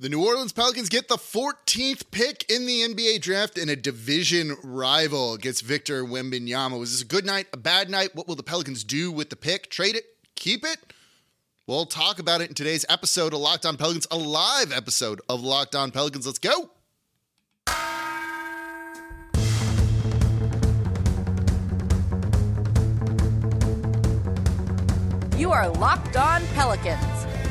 The New Orleans Pelicans get the 14th pick in the NBA draft and a division rival against Victor Wembanyama. Was this a good night, a bad night? What will the Pelicans do with the pick? Trade it? Keep it? We'll talk about it in today's episode of Locked On Pelicans, a live episode of Locked On Pelicans. Let's go. You are Locked On Pelicans,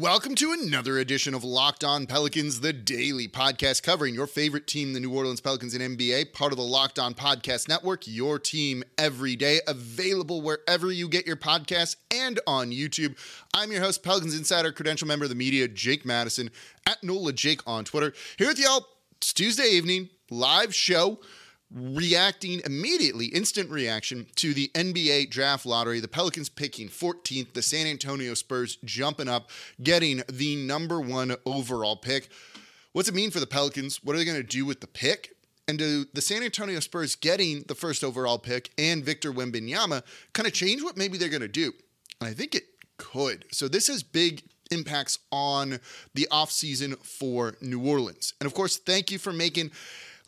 Welcome to another edition of Locked On Pelicans, the daily podcast covering your favorite team, the New Orleans Pelicans in NBA, part of the Locked On Podcast Network, your team every day, available wherever you get your podcasts and on YouTube. I'm your host, Pelicans Insider, credential member of the media, Jake Madison, at NOLA Jake on Twitter. Here with y'all, it's Tuesday evening, live show reacting immediately, instant reaction to the NBA draft lottery. The Pelicans picking 14th, the San Antonio Spurs jumping up, getting the number one overall pick. What's it mean for the Pelicans? What are they going to do with the pick? And do the San Antonio Spurs getting the first overall pick and Victor Wembanyama kind of change what maybe they're going to do? And I think it could. So this has big impacts on the offseason for New Orleans. And of course, thank you for making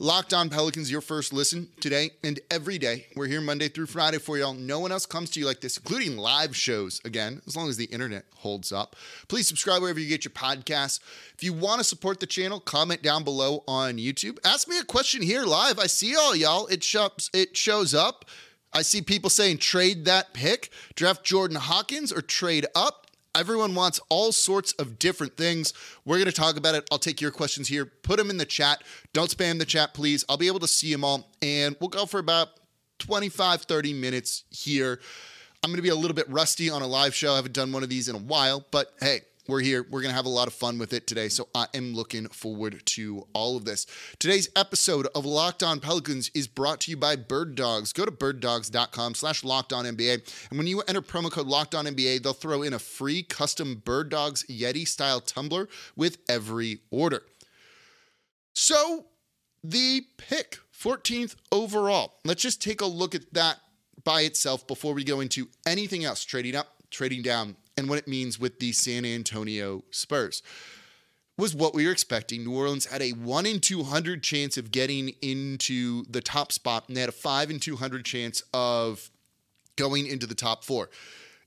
Locked On Pelicans, your first listen today and every day. We're here Monday through Friday for y'all. No one else comes to you like this, including live shows, again, as long as the internet holds up. Please subscribe wherever you get your podcasts. If you want to support the channel, comment down below on YouTube. Ask me a question here live. I see all y'all. It shows, it shows up. I see people saying trade that pick, draft Jordan Hawkins, or trade up. Everyone wants all sorts of different things. We're going to talk about it. I'll take your questions here. Put them in the chat. Don't spam the chat, please. I'll be able to see them all. And we'll go for about 25, 30 minutes here. I'm going to be a little bit rusty on a live show. I haven't done one of these in a while, but hey, we're here. We're going to have a lot of fun with it today. So I am looking forward to all of this. Today's episode of Locked On Pelicans is brought to you by Bird Dogs. Go to birddogs.com slash locked on NBA. And when you enter promo code locked on NBA, they'll throw in a free custom Bird Dogs Yeti style tumbler with every order. So the pick, 14th overall. Let's just take a look at that by itself before we go into anything else trading up, trading down, and what it means with the San Antonio Spurs. Was what we were expecting. New Orleans had a 1 in 200 chance of getting into the top spot, and they had a 5 in 200 chance of going into the top four.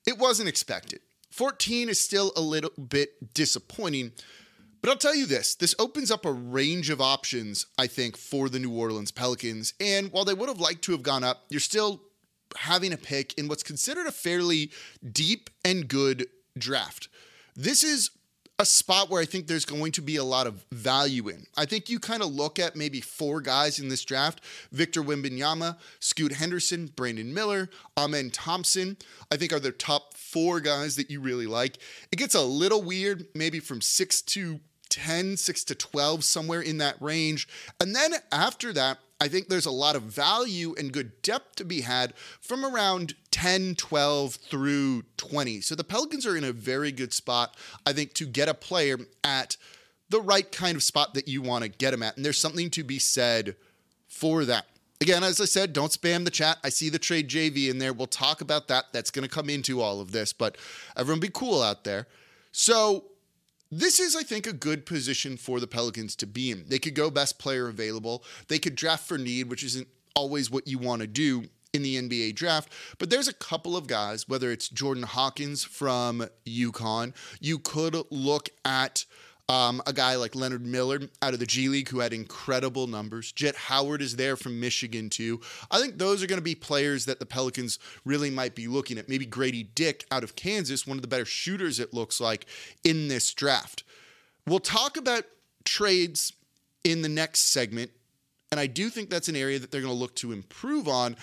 It wasn't expected. 14 is still a little bit disappointing, but I'll tell you this this opens up a range of options, I think, for the New Orleans Pelicans. And while they would have liked to have gone up, you're still having a pick in what's considered a fairly deep and good draft. This is a spot where I think there's going to be a lot of value in. I think you kind of look at maybe four guys in this draft Victor Wembanyama, Scoot Henderson, Brandon Miller, Amen Thompson, I think are the top four guys that you really like. It gets a little weird, maybe from six to 10, 6 to 12, somewhere in that range. And then after that, I think there's a lot of value and good depth to be had from around 10, 12 through 20. So the Pelicans are in a very good spot, I think, to get a player at the right kind of spot that you want to get him at. And there's something to be said for that. Again, as I said, don't spam the chat. I see the trade JV in there. We'll talk about that. That's going to come into all of this, but everyone be cool out there. So this is, I think, a good position for the Pelicans to be in. They could go best player available. They could draft for need, which isn't always what you want to do in the NBA draft. But there's a couple of guys, whether it's Jordan Hawkins from UConn, you could look at um, a guy like Leonard Miller out of the G League who had incredible numbers. Jett Howard is there from Michigan too. I think those are going to be players that the Pelicans really might be looking at. Maybe Grady Dick out of Kansas, one of the better shooters it looks like in this draft. We'll talk about trades in the next segment, and I do think that's an area that they're going to look to improve on.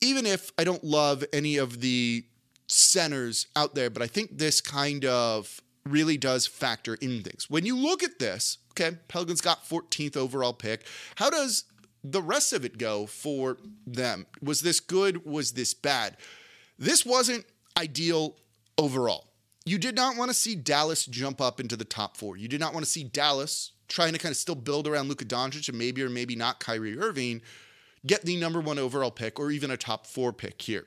Even if I don't love any of the centers out there, but I think this kind of really does factor in things. When you look at this, okay, Pelicans got 14th overall pick. How does the rest of it go for them? Was this good? Was this bad? This wasn't ideal overall. you did not want to see Dallas jump up into the top four. You did not want to see Dallas trying to kind of still build around Luka Doncic and maybe or maybe not Kyrie Irving get the number one overall pick or even a top four pick here.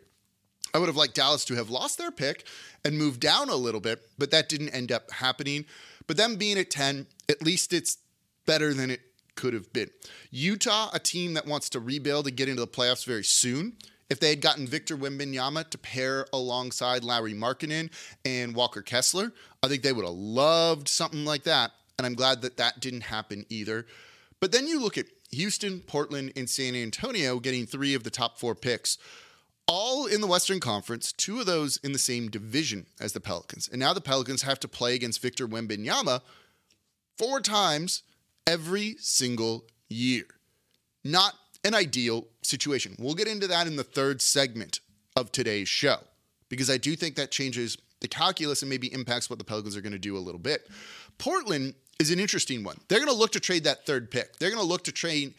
I would have liked Dallas to have lost their pick and moved down a little bit, but that didn't end up happening. But them being at 10, at least it's better than it could have been. Utah, a team that wants to rebuild and get into the playoffs very soon. If they had gotten Victor Wembanyama to pair alongside Lauri Markkanen and Walker Kessler, I think they would have loved something like that. And I'm glad that that didn't happen either. But then you look at Houston, Portland, and San Antonio getting three of the top four picks, all in the Western Conference, two of those in the same division as the Pelicans. And now the Pelicans have to play against Victor Wembanyama four times every single year. Not an ideal situation. We'll get into that in the third segment of today's show because I do think that changes the calculus and maybe impacts what the Pelicans are going to do a little bit. Portland is an interesting one. They're going to look to trade that third pick. They're going to look to trade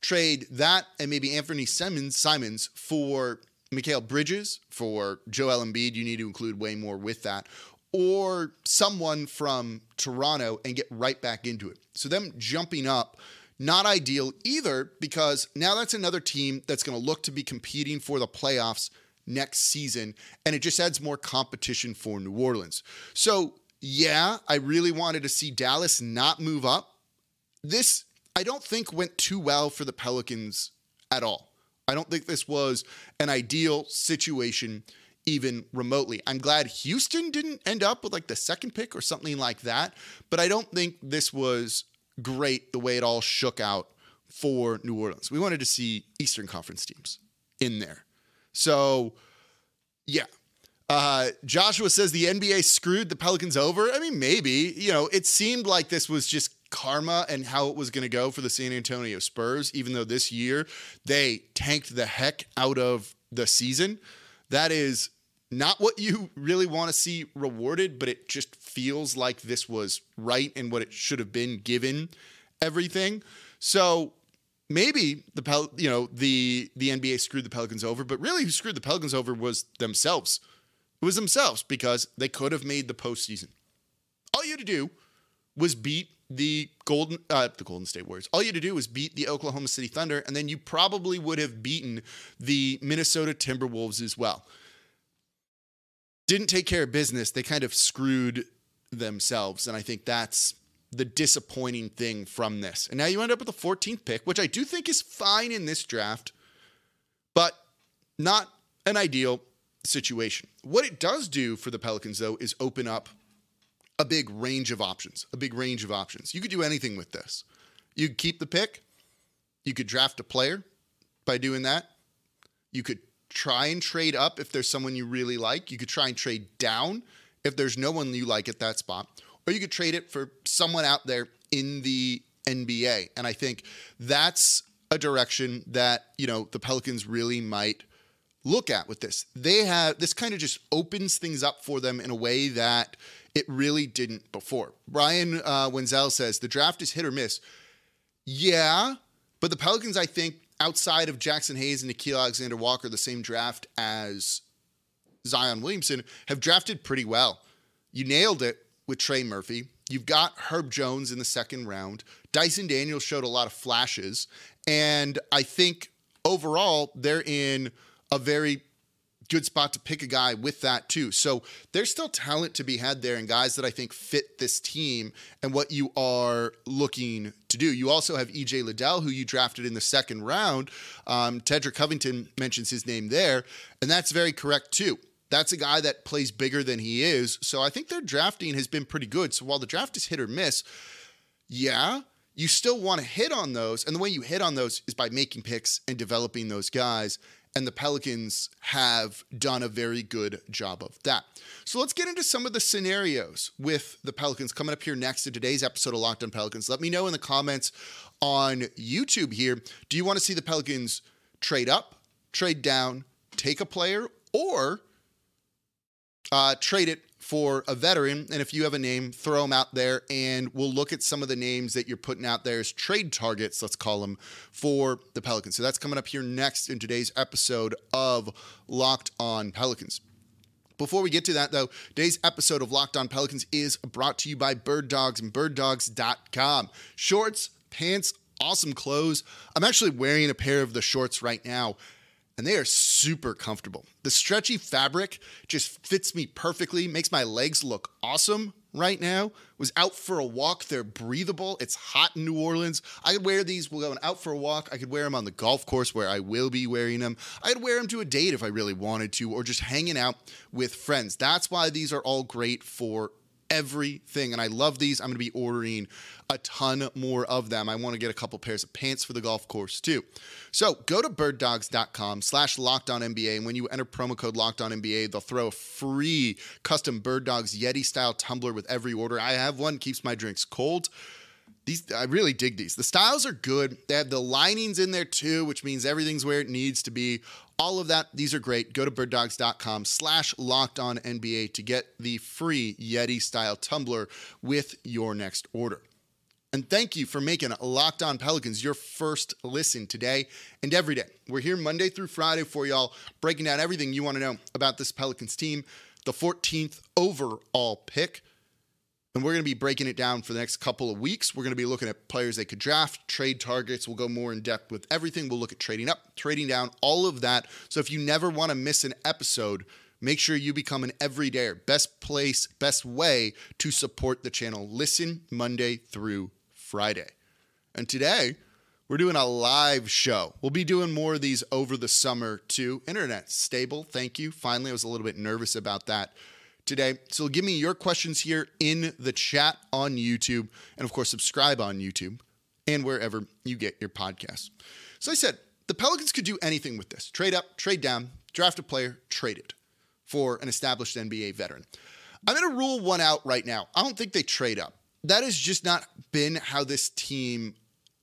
trade that and maybe Anthony Simmons Simons for Mikal Bridges for Joel Embiid. You need to include way more with that, or someone from Toronto and get right back into it. So them jumping up. Not ideal either because now that's another team that's going to look to be competing for the playoffs next season, and it just adds more competition for New Orleans. So yeah, I really wanted to see Dallas not move up. This, I don't think, went too well for the Pelicans at all. I don't think this was an ideal situation, even remotely. I'm glad Houston didn't end up with like the second pick or something like that, but I don't think this was great the way it all shook out for New Orleans. We wanted to see Eastern Conference teams in there. So, yeah, uh, Joshua says the NBA screwed the Pelicans over. I mean, maybe. You know, it seemed like this was just karma and how it was going to go for the San Antonio Spurs, even though this year they tanked the heck out of the season. That is not what you really want to see rewarded, but it just feels like this was right and what it should have been given everything. So maybe the Pel- you know the the NBA screwed the Pelicans over, but really who screwed the Pelicans over was themselves it was themselves because they could have made the postseason. All you had to do was beat the Golden uh, the Golden State Warriors. All you had to do was beat the Oklahoma City Thunder, and then you probably would have beaten the Minnesota Timberwolves as well. Didn't take care of business. They kind of screwed themselves, and I think that's the disappointing thing from this. And now you end up with the 14th pick, which I do think is fine in this draft, but not an ideal situation. What it does do for the Pelicans, though, is open up a big range of options. A big range of options. You could do anything with this. You could keep the pick. You could draft a player by doing that. You could try and trade up if there's someone you really like. You could try and trade down if there's no one you like at that spot. Or you could trade it for someone out there in the NBA. And I think that's a direction that, you know, the Pelicans really might look at with this. They have this kind of just opens things up for them in a way that it really didn't before. Brian uh, Wenzel says the draft is hit or miss. Yeah, but the Pelicans, I think, outside of Jaxson Hayes and Nickeil Alexander Walker, the same draft as Zion Williamson, have drafted pretty well. You nailed it with Trey Murphy. You've got Herb Jones in the second round. Dyson Daniels showed a lot of flashes. And I think overall, they're in a very good spot to pick a guy with that too. So there's still talent to be had there and guys that I think fit this team and what you are looking to do. You also have EJ Liddell, who you drafted in the second round. Um, Tedrick Covington mentions his name there, and that's very correct too. That's a guy that plays bigger than he is. So I think their drafting has been pretty good. So while the draft is hit or miss, yeah, you still want to hit on those. And the way you hit on those is by making picks and developing those guys and the Pelicans have done a very good job of that. So let's get into some of the scenarios with the Pelicans coming up here next to today's episode of Locked on Pelicans. Let me know in the comments on YouTube here. Do you want to see the Pelicans trade up, trade down, take a player, or uh, trade it for a veteran. And if you have a name, throw them out there and we'll look at some of the names that you're putting out there as trade targets, let's call them, for the Pelicans. So that's coming up here next in today's episode of Locked on Pelicans. Before we get to that, though, today's episode of Locked On Pelicans is brought to you by Bird Dogs and birddogs.com. Shorts, pants, awesome clothes. I'm actually wearing a pair of the shorts right now, and they are super comfortable. The stretchy fabric just fits me perfectly, makes my legs look awesome right now. Was out for a walk. They're breathable. It's hot in New Orleans. I could wear these while going out for a walk. I could wear them on the golf course where I will be wearing them. I could wear them to a date if I really wanted to, or just hanging out with friends. That's why these are all great for everything. And I love these. I'm going to be ordering a ton more of them. I want to get a couple pairs of pants for the golf course too. So go to birddogs.com slash locked on NBA. And when you enter promo code locked on NBA, they'll throw a free custom Bird Dogs Yeti style tumbler with every order. I have one, keeps my drinks cold. These I really dig these. The styles are good. They have the linings in there too, which means everything's where it needs to be. All of that, these are great. Go to birddogs.com slash locked on NBA to get the free Yeti style tumbler with your next order. And thank you for making Locked On Pelicans your first listen today and every day. We're here Monday through Friday for y'all, breaking down everything you want to know about this Pelicans team, the 14th overall pick. And we're going to be breaking it down for the next couple of weeks. We're going to be looking at players they could draft, trade targets. We'll go more in depth with everything. We'll look at trading up, trading down, all of that. So if you never want to miss an episode, make sure you become an everydayer. Best place, best way to support the channel. Listen Monday through Friday. And today, we're doing a live show. We'll be doing more of these over the summer too. Internet stable. Thank you. Finally, I was a little bit nervous about that today. So give me your questions here in the chat on YouTube. And of course, subscribe on YouTube and wherever you get your podcasts. So I said, the Pelicans could do anything with this trade up, trade down, draft a player, trade it for an established NBA veteran. I'm going to rule one out right now. I don't think they trade up. That has just not been how this team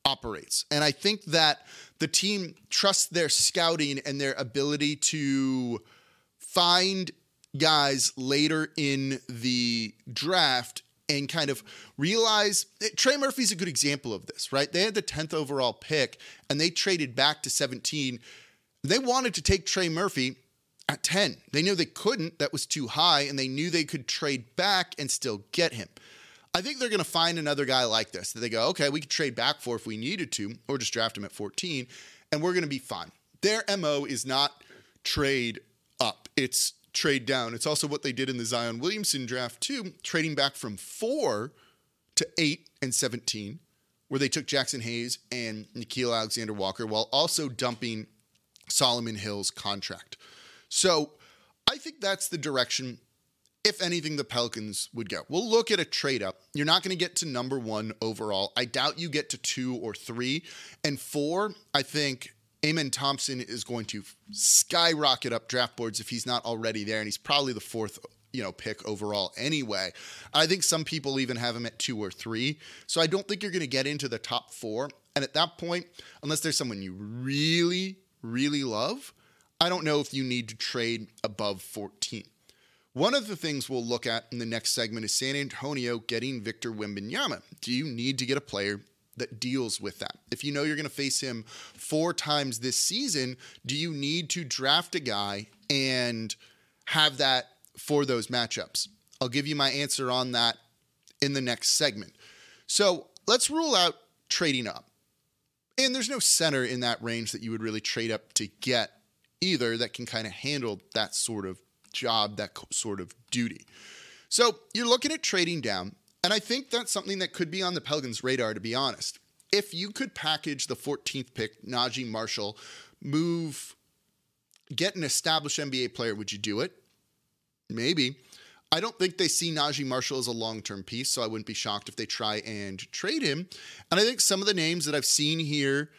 operates. And I think that the team trusts their scouting and their ability to find guys later in the draft and kind of realize eh, Trey Murphy's a good example of this, right? They had the 10th overall pick and they traded back to 17. They wanted to take Trey Murphy at 10. They knew they couldn't, that was too high, and they knew they could trade back and still get him. I think they're going to find another guy like this that they go, okay, we could trade back for if we needed to, or just draft him at 14, and we're going to be fine. Their MO is not trade up, it's trade down. It's also what they did in the Zion Williamson draft, too, trading back from four to eight and 17, where they took Jaxson Hayes and Nickeil Alexander Walker while also dumping Solomon Hill's contract. So I think that's the direction, if anything, the Pelicans would go. We'll look at a trade up. You're not going to get to number one overall. I doubt you get to two or three. And four, I think Amen Thompson is going to skyrocket up draft boards if he's not already there, and he's probably the fourth you know pick overall anyway. I think some people even have him at two or three. So I don't think you're going to get into the top four. And at that point, unless there's someone you really, really love, I don't know if you need to trade above 14. One of the things we'll look at in the next segment is San Antonio getting Victor Wembanyama. Do you need to get a player that deals with that. If you know you're going to face him four times this season, do you need to draft a guy and have that for those matchups? I'll give you my answer on that in the next segment. So let's rule out trading up. And there's no center in that range that you would really trade up to get either that can kind of handle that sort of job, that sort of duty. So you're looking at trading down. And I think that's something that could be on the Pelicans' radar, to be honest. If you could package the 14th pick, Naji Marshall, move, get an established NBA player, would you do it? Maybe. I don't think they see Naji Marshall as a long term piece, so I wouldn't be shocked if they try and trade him. And I think some of the names that I've seen here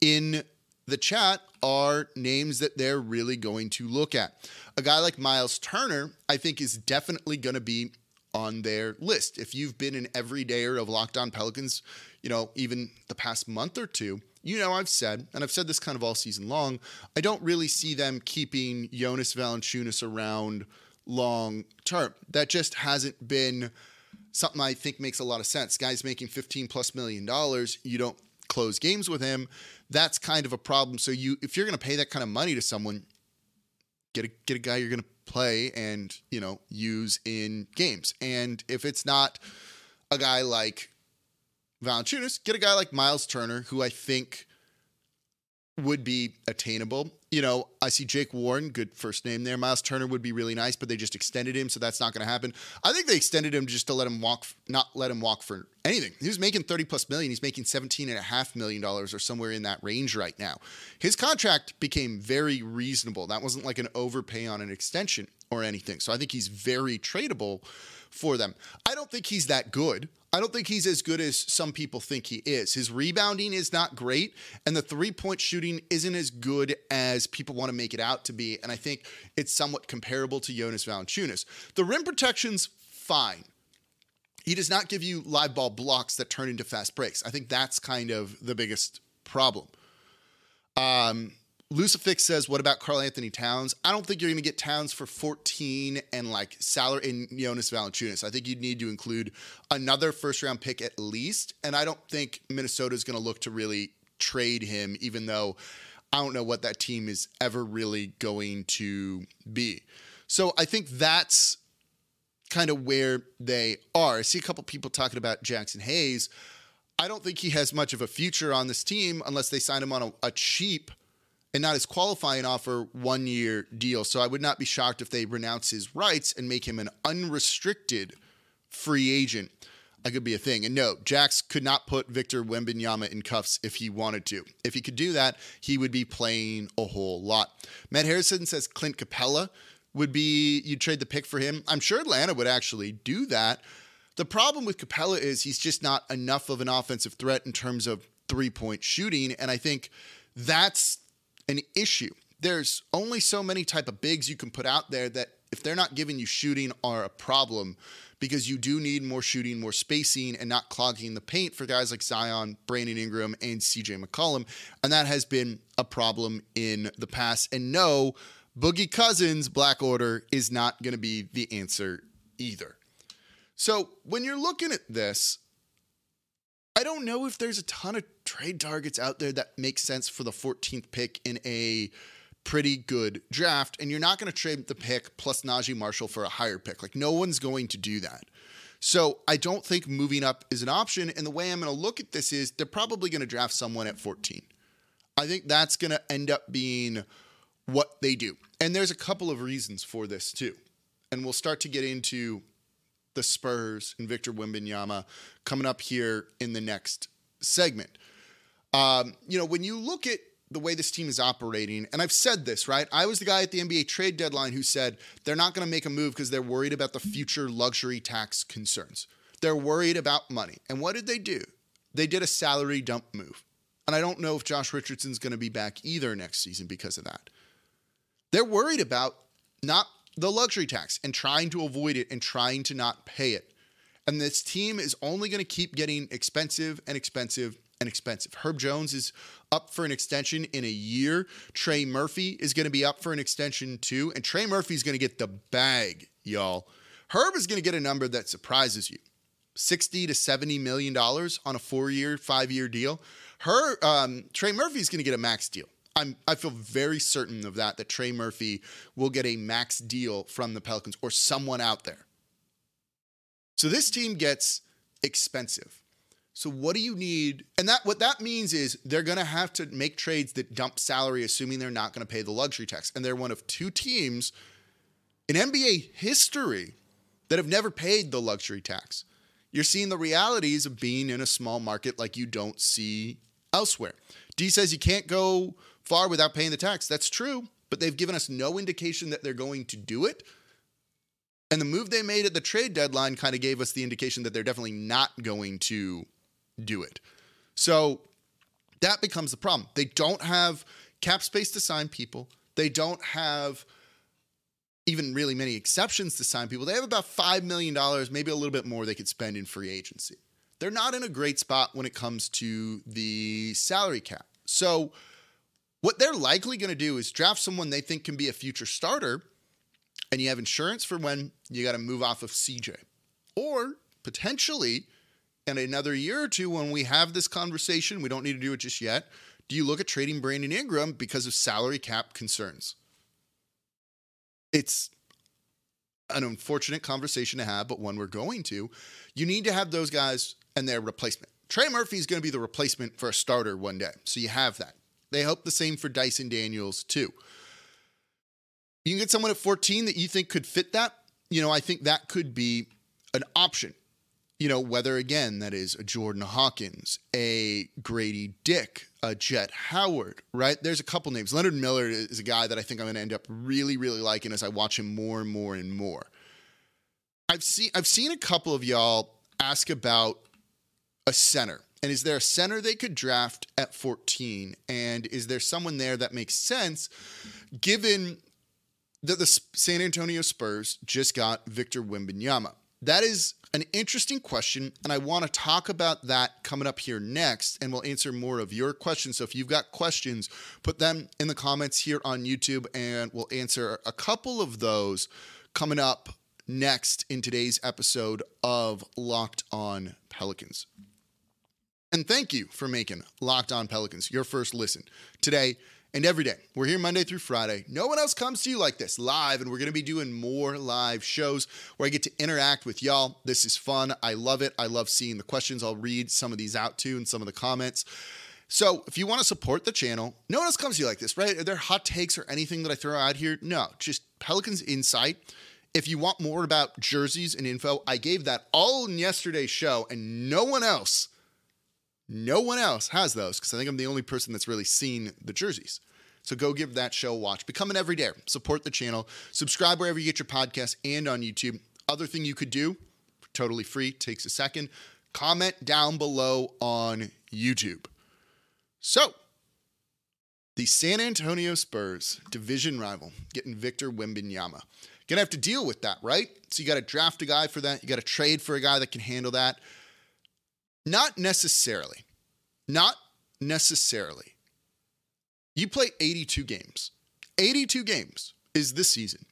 in the chat are names that they're really going to look at. A guy like Myles Turner, I think, is definitely going to be on their list. If you've been an everydayer of Locked On Pelicans, you know, even the past month or two, you know, I've said, and I've said this kind of all season long, I don't really see them keeping Jonas Valanciunas around long term. That just hasn't been something I think makes a lot of sense. Guys making 15 plus million dollars, you don't close games with him. That's kind of a problem. So you if you're going to pay that kind of money to someone, get a get a guy you're going to play and, you know, use in games. And if it's not a guy like Valanciunas, get a guy like Myles Turner, who I think would be attainable. You know, I see Jake Warren, good first name there. Myles Turner would be really nice, but they just extended him, so that's not going to happen. I think they extended him just to let him walk, not let him walk for anything. He was making 30 plus million. He's making 17 and a half million dollars or somewhere in that range right now. His contract became very reasonable. That wasn't like an overpay on an extension or anything. So I think he's very tradable for them. I don't think he's that good. I don't think he's as good as some people think he is. His rebounding is not great, and the three point shooting isn't as good as people want to make it out to be. And I think it's somewhat comparable to Jonas Valanciunas. The rim protection's fine. He does not give you live ball blocks that turn into fast breaks. I think that's kind of the biggest problem. Um, Lucifix says, "What about Karl Anthony Towns? I don't think you're going to get Towns for 14 and like salary in Jonas Valanciunas. I think you'd need to include another first round pick at least, and I don't think Minnesota is going to look to really trade him, even though I don't know what that team is ever really going to be. So I think that's kind of where they are. I see a couple people talking about Jaxson Hayes. I don't think he has much of a future on this team unless they sign him on a, a cheap and not his qualifying offer one year deal. So I would not be shocked if they renounce his rights and make him an unrestricted free agent. That could be a thing. And no, Jax could not put Victor Wembanyama in cuffs if he wanted to. If he could do that, he would be playing a whole lot. Matt Harrison says Clint Capela would be, you'd trade the pick for him. I'm sure Atlanta would actually do that. The problem with Capela is he's just not enough of an offensive threat in terms of three point shooting. And I think that's an issue. There's only so many type of bigs you can put out there that if they're not giving you shooting are a problem because you do need more shooting, more spacing, and not clogging the paint for guys like Zion, Brandon Ingram, and CJ McCollum. And that has been a problem in the past. And no, Boogie Cousins, Black Order, is not going to be the answer either. So when you're looking at this, I don't know if there's a ton of trade targets out there that make sense for the 14th pick in a pretty good draft. And you're not going to trade the pick plus Naji Marshall for a higher pick. Like, no one's going to do that. So I don't think moving up is an option. And the way I'm going to look at this is they're probably going to draft someone at 14. I think that's going to end up being what they do. And there's a couple of reasons for this too. And we'll start to get into the Spurs and Victor Wembanyama coming up here in the next segment. Um, you know, when you look at the way this team is operating, and I've said this, right? I was the guy at the NBA trade deadline who said they're not going to make a move because they're worried about the future luxury tax concerns. They're worried about money. And what did they do? They did a salary dump move. And I don't know if Josh Richardson's going to be back either next season because of that. They're worried about not the luxury tax and trying to avoid it and trying to not pay it. And this team is only going to keep getting expensive and expensive and expensive. Herb Jones is up for an extension in a year. Trey Murphy is going to be up for an extension too. And Trey Murphy is going to get the bag, y'all. Herb is going to get a number that surprises you 60 to 70 million dollars on a four year, five year deal. Her um, Trey Murphy is going to get a max deal. I'm, I feel very certain of that, that Trey Murphy will get a max deal from the Pelicans or someone out there. So this team gets expensive. So what do you need? And that what that means is they're going to have to make trades that dump salary assuming they're not going to pay the luxury tax. And they're one of two teams in NBA history that have never paid the luxury tax. You're seeing the realities of being in a small market like you don't see elsewhere. D says you can't go far without paying the tax. That's true, but they've given us no indication that they're going to do it. And the move they made at the trade deadline kind of gave us the indication that they're definitely not going to do it. So that becomes the problem. They don't have cap space to sign people. They don't have even really many exceptions to sign people. They have about $5 million, maybe a little bit more they could spend in free agency. They're not in a great spot when it comes to the salary cap. So, what they're likely going to do is draft someone they think can be a future starter, and you have insurance for when you got to move off of CJ. Or potentially, in another year or two, when we have this conversation, we don't need to do it just yet. Do you look at trading Brandon Ingram because of salary cap concerns? It's an unfortunate conversation to have, but one we're going to. You need to have those guys and their replacement. Trey Murphy is going to be the replacement for a starter one day. So you have that. They hope the same for Dyson Daniels, too. You can get someone at 14 that you think could fit that. You know, I think that could be an option. You know, whether again that is a Jordan Hawkins, a Grady Dick, a Jett Howard, right? There's a couple names. Leonard Miller is a guy that I think I'm going to end up really, really liking as I watch him more and more and more. I've seen I've seen a couple of y'all ask about a center. And is there a center they could draft at 14? And is there someone there that makes sense given that the San Antonio Spurs just got Victor Wembanyama? That is an interesting question, and I want to talk about that coming up here next, and we'll answer more of your questions. So if you've got questions, put them in the comments here on YouTube, and we'll answer a couple of those coming up next in today's episode of Locked On Pelicans. And thank you for making Locked On Pelicans your first listen today and every day. We're here Monday through Friday. No one else comes to you like this live, and we're going to be doing more live shows where I get to interact with y'all. This is fun. I love it. I love seeing the questions. I'll read some of these out too and some of the comments. So if you want to support the channel, no one else comes to you like this, right? Are there hot takes or anything that I throw out here? No, just Pelicans Insight. If you want more about jerseys and info, I gave that all in yesterday's show, and no one else no one else has those because I think I'm the only person that's really seen the jerseys. So go give that show a watch. Become an everyday. Support the channel. Subscribe wherever you get your podcasts and on YouTube. Other thing you could do, totally free, takes a second. Comment down below on YouTube. So, the San Antonio Spurs, division rival, getting Victor Wembanyama. Gonna have to deal with that, right? So you got to draft a guy for that. You got to trade for a guy that can handle that. Not necessarily. Not necessarily. You play 82 games. 82 games is this season.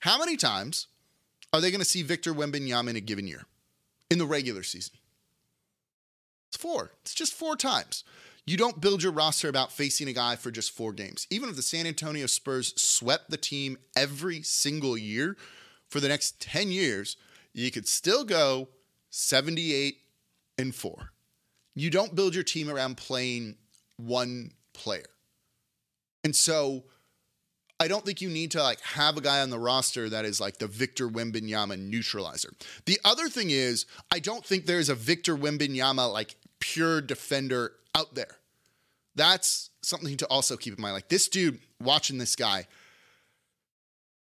How many times are they going to see Victor Wembanyama in a given year in the regular season? It's four. It's just four times. You don't build your roster about facing a guy for just four games. Even if the San Antonio Spurs swept the team every single year for the next 10 years, you could still go 78 and four. You don't build your team around playing one player. And so I don't think you need to like have a guy on the roster that is like the Victor Wembanyama neutralizer. The other thing is, I don't think there's a Victor Wembanyama like pure defender out there. That's something to also keep in mind. Like this dude, watching this guy,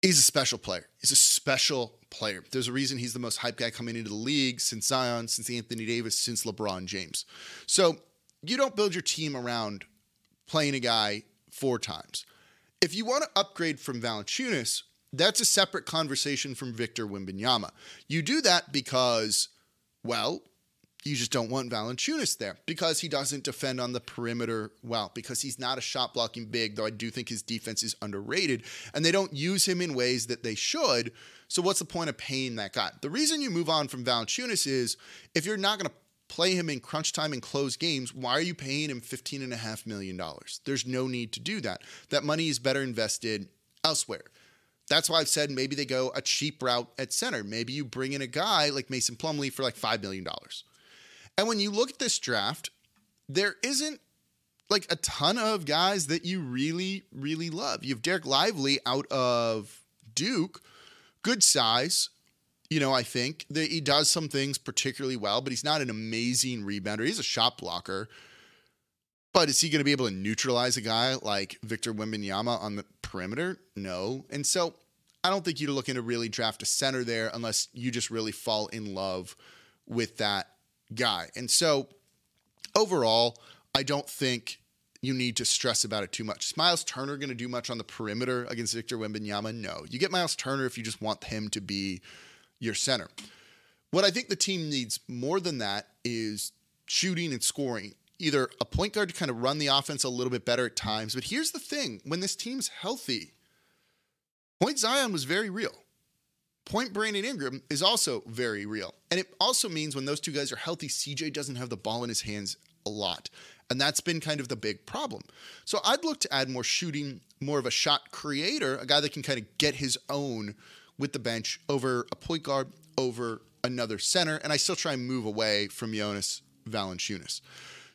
he's a special player. He's a special player. There's a reason he's the most hype guy coming into the league since Zion, since Anthony Davis, since LeBron James. So you don't build your team around playing a guy four times. If you want to upgrade from Valanciunas, that's a separate conversation from Victor Wembanyama. You do that because, well, you just don't want Valanciunas there because he doesn't defend on the perimeter well, because he's not a shot blocking big, though I do think his defense is underrated, and they don't use him in ways that they should. So what's the point of paying that guy? The reason you move on from Valanciunas is if you're not going to play him in crunch time and close games, why are you paying him $15.5 million? There's no need to do that. That money is better invested elsewhere. That's why I've said maybe they go a cheap route at center. Maybe you bring in a guy like Mason Plumlee for like $5 million. And when you look at this draft, there isn't like a ton of guys that you really, really love. You have Dereck Lively out of Duke, good size. You know, I think that he does some things particularly well, but he's not an amazing rebounder. He's a shot blocker. But is he going to be able to neutralize a guy like Victor Wembanyama on the perimeter? No. And so I don't think you're looking to really draft a center there unless you just really fall in love with that guy. And so overall, I don't think you need to stress about it too much. Is Myles Turner going to do much on the perimeter against Victor Wembanyama? No. You get Myles Turner if you just want him to be your center. What I think the team needs more than that is shooting and scoring. Either a point guard to kind of run the offense a little bit better at times. But here's the thing when this team's healthy, Point Zion was very real. Point Brandon Ingram is also very real. And it also means when those two guys are healthy, CJ doesn't have the ball in his hands a lot. And that's been kind of the big problem. So I'd look to add more shooting, more of a shot creator, a guy that can kind of get his own with the bench over a point guard, over another center, and I still try and move away from Jonas Valanciunas.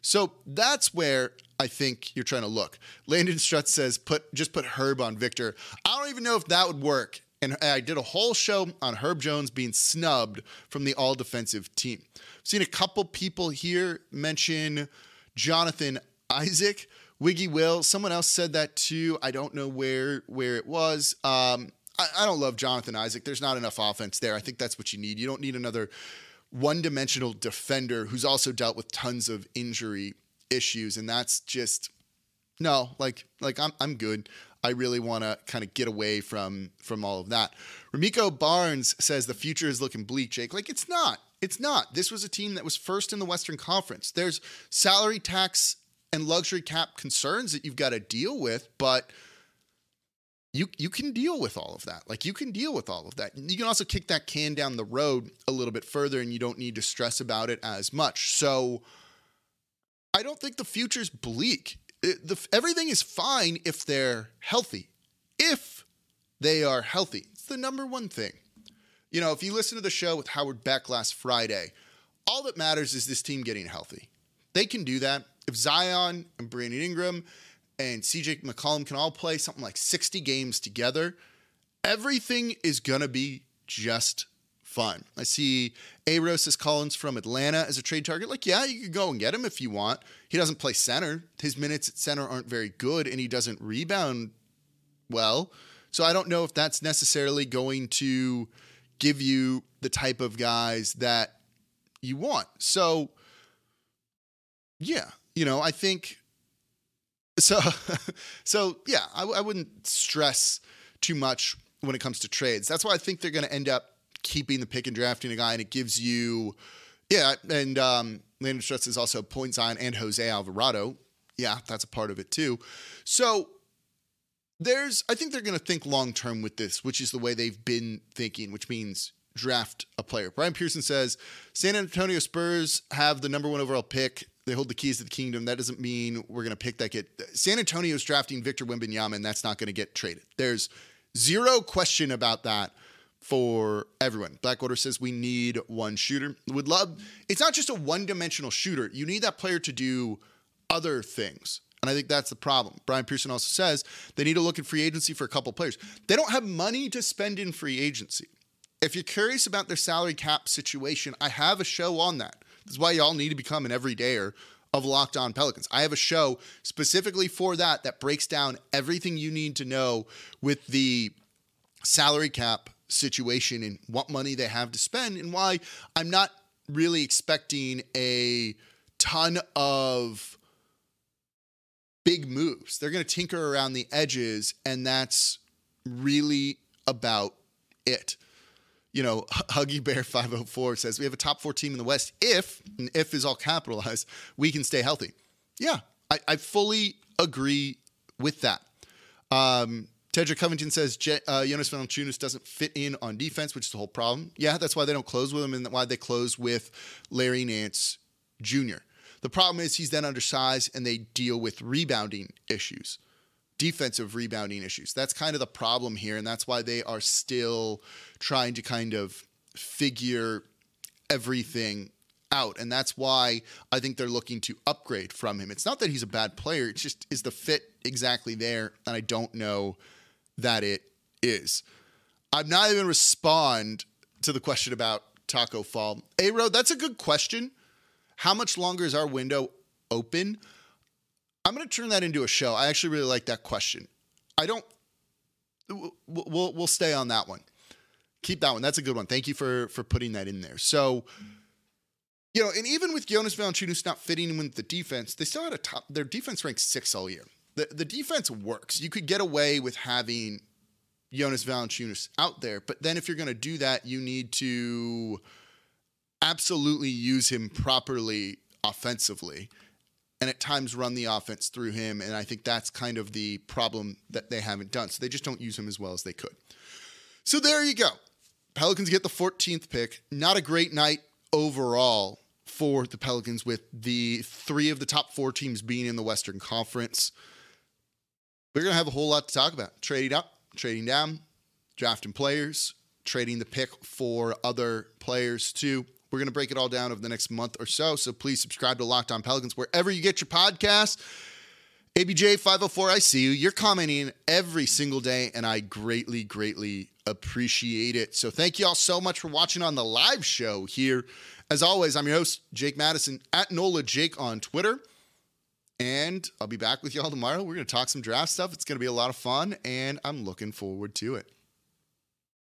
So that's where I think you're trying to look. Landon Strutt says, "Put just put Herb on Victor." I don't even know if that would work. And I did a whole show on Herb Jones being snubbed from the all defensive team. I've seen a couple people here mention Jonathan Isaac, Wiggy Will. Someone else said that too. I don't know where where it was. Um, I, I don't love Jonathan Isaac. There's not enough offense there. I think that's what you need. You don't need another one dimensional defender who's also dealt with tons of injury issues. And that's just no, like like I'm I'm good. I really want to kind of get away from from all of that. Ramiko Barnes says the future is looking bleak, Jake. Like it's not. It's not. This was a team that was first in the Western Conference. There's salary tax and luxury cap concerns that you've got to deal with, but you you can deal with all of that. Like you can deal with all of that. You can also kick that can down the road a little bit further and you don't need to stress about it as much. So I don't think the future's bleak. The, everything is fine if they're healthy. If they are healthy. It's the number one thing. You know, if you listen to the show with Howard Beck last Friday, all that matters is this team getting healthy. They can do that. If Zion and Brandon Ingram and CJ McCollum can all play something like 60 games together, everything is going to be just fun. I see A Roses Collins from Atlanta as a trade target. Like, yeah, you could go and get him if you want. He doesn't play center. His minutes at center aren't very good, and he doesn't rebound well. So I don't know if that's necessarily going to give you the type of guys that you want. So, yeah, you know, I think so. so yeah, I, I wouldn't stress too much when it comes to trades. That's why I think they're going to end up keeping the pick and drafting a guy, and it gives you, yeah, and um, Landon Stress is also points on and Jose Alvarado. Yeah, that's a part of it too. So there's, I think they're going to think long term with this, which is the way they've been thinking, which means draft a player. Brian Pearson says San Antonio Spurs have the number one overall pick. They hold the keys to the kingdom. That doesn't mean we're going to pick that kid. San Antonio's drafting Victor Wembanyama, and that's not going to get traded. There's zero question about that for everyone. Blackwater says we need one shooter. Would love. It's not just a one-dimensional shooter. You need that player to do other things. And I think that's the problem. Brian Pearson also says they need to look at free agency for a couple players. They don't have money to spend in free agency. If you're curious about their salary cap situation, I have a show on that. This is why y'all need to become an everydayer of Locked On Pelicans. I have a show specifically for that that breaks down everything you need to know with the salary cap situation and what money they have to spend and why I'm not really expecting a ton of big moves. They're going to tinker around the edges and that's really about it you know, Huggy Bear 504 says we have a top four team in the West if, and if is all capitalized, we can stay healthy. Yeah, I, I fully agree with that. Um, Tedra Covington says Je- uh, Jonas Valanciunas doesn't fit in on defense, which is the whole problem. Yeah, that's why they don't close with him and why they close with Larry Nance Jr. The problem is he's then undersized and they deal with rebounding issues defensive rebounding issues. That's kind of the problem here. And that's why they are still trying to kind of figure everything out. And that's why I think they're looking to upgrade from him. It's not that he's a bad player, it's just is the fit exactly there? And I don't know that it is. I'm not even respond to the question about Tacko Fall. A Road, that's a good question. How much longer is our window open? I'm going to turn that into a show. I actually really like that question. I don't. We'll we'll, stay on that one. Keep that one. That's a good one. Thank you for for putting that in there. So, you know, and even with Jonas Valanciunas not fitting in with the defense, they still had a top. Their defense ranked six all year. The the defense works. You could get away with having Jonas Valanciunas out there, but then if you're going to do that, you need to absolutely use him properly offensively and at times run the offense through him. And I think that's kind of the problem that they haven't done. So they just don't use him as well as they could. So there you go. Pelicans get the 14th pick. Not a great night overall for the Pelicans, with the three of the top four teams being in the Western Conference. We're going to have a whole lot to talk about trading up, trading down, drafting players, trading the pick for other players too. We're going to break it all down over the next month or so. So please subscribe to Locked On Pelicans wherever you get your podcasts. ABJ504, I see you. You're commenting every single day, and I greatly, greatly appreciate it. So thank you all so much for watching on the live show here. As always, I'm your host, Jake Madison, at NOLA Jake on Twitter. And I'll be back with y'all tomorrow. We're going to talk some draft stuff. It's going to be a lot of fun, and I'm looking forward to it.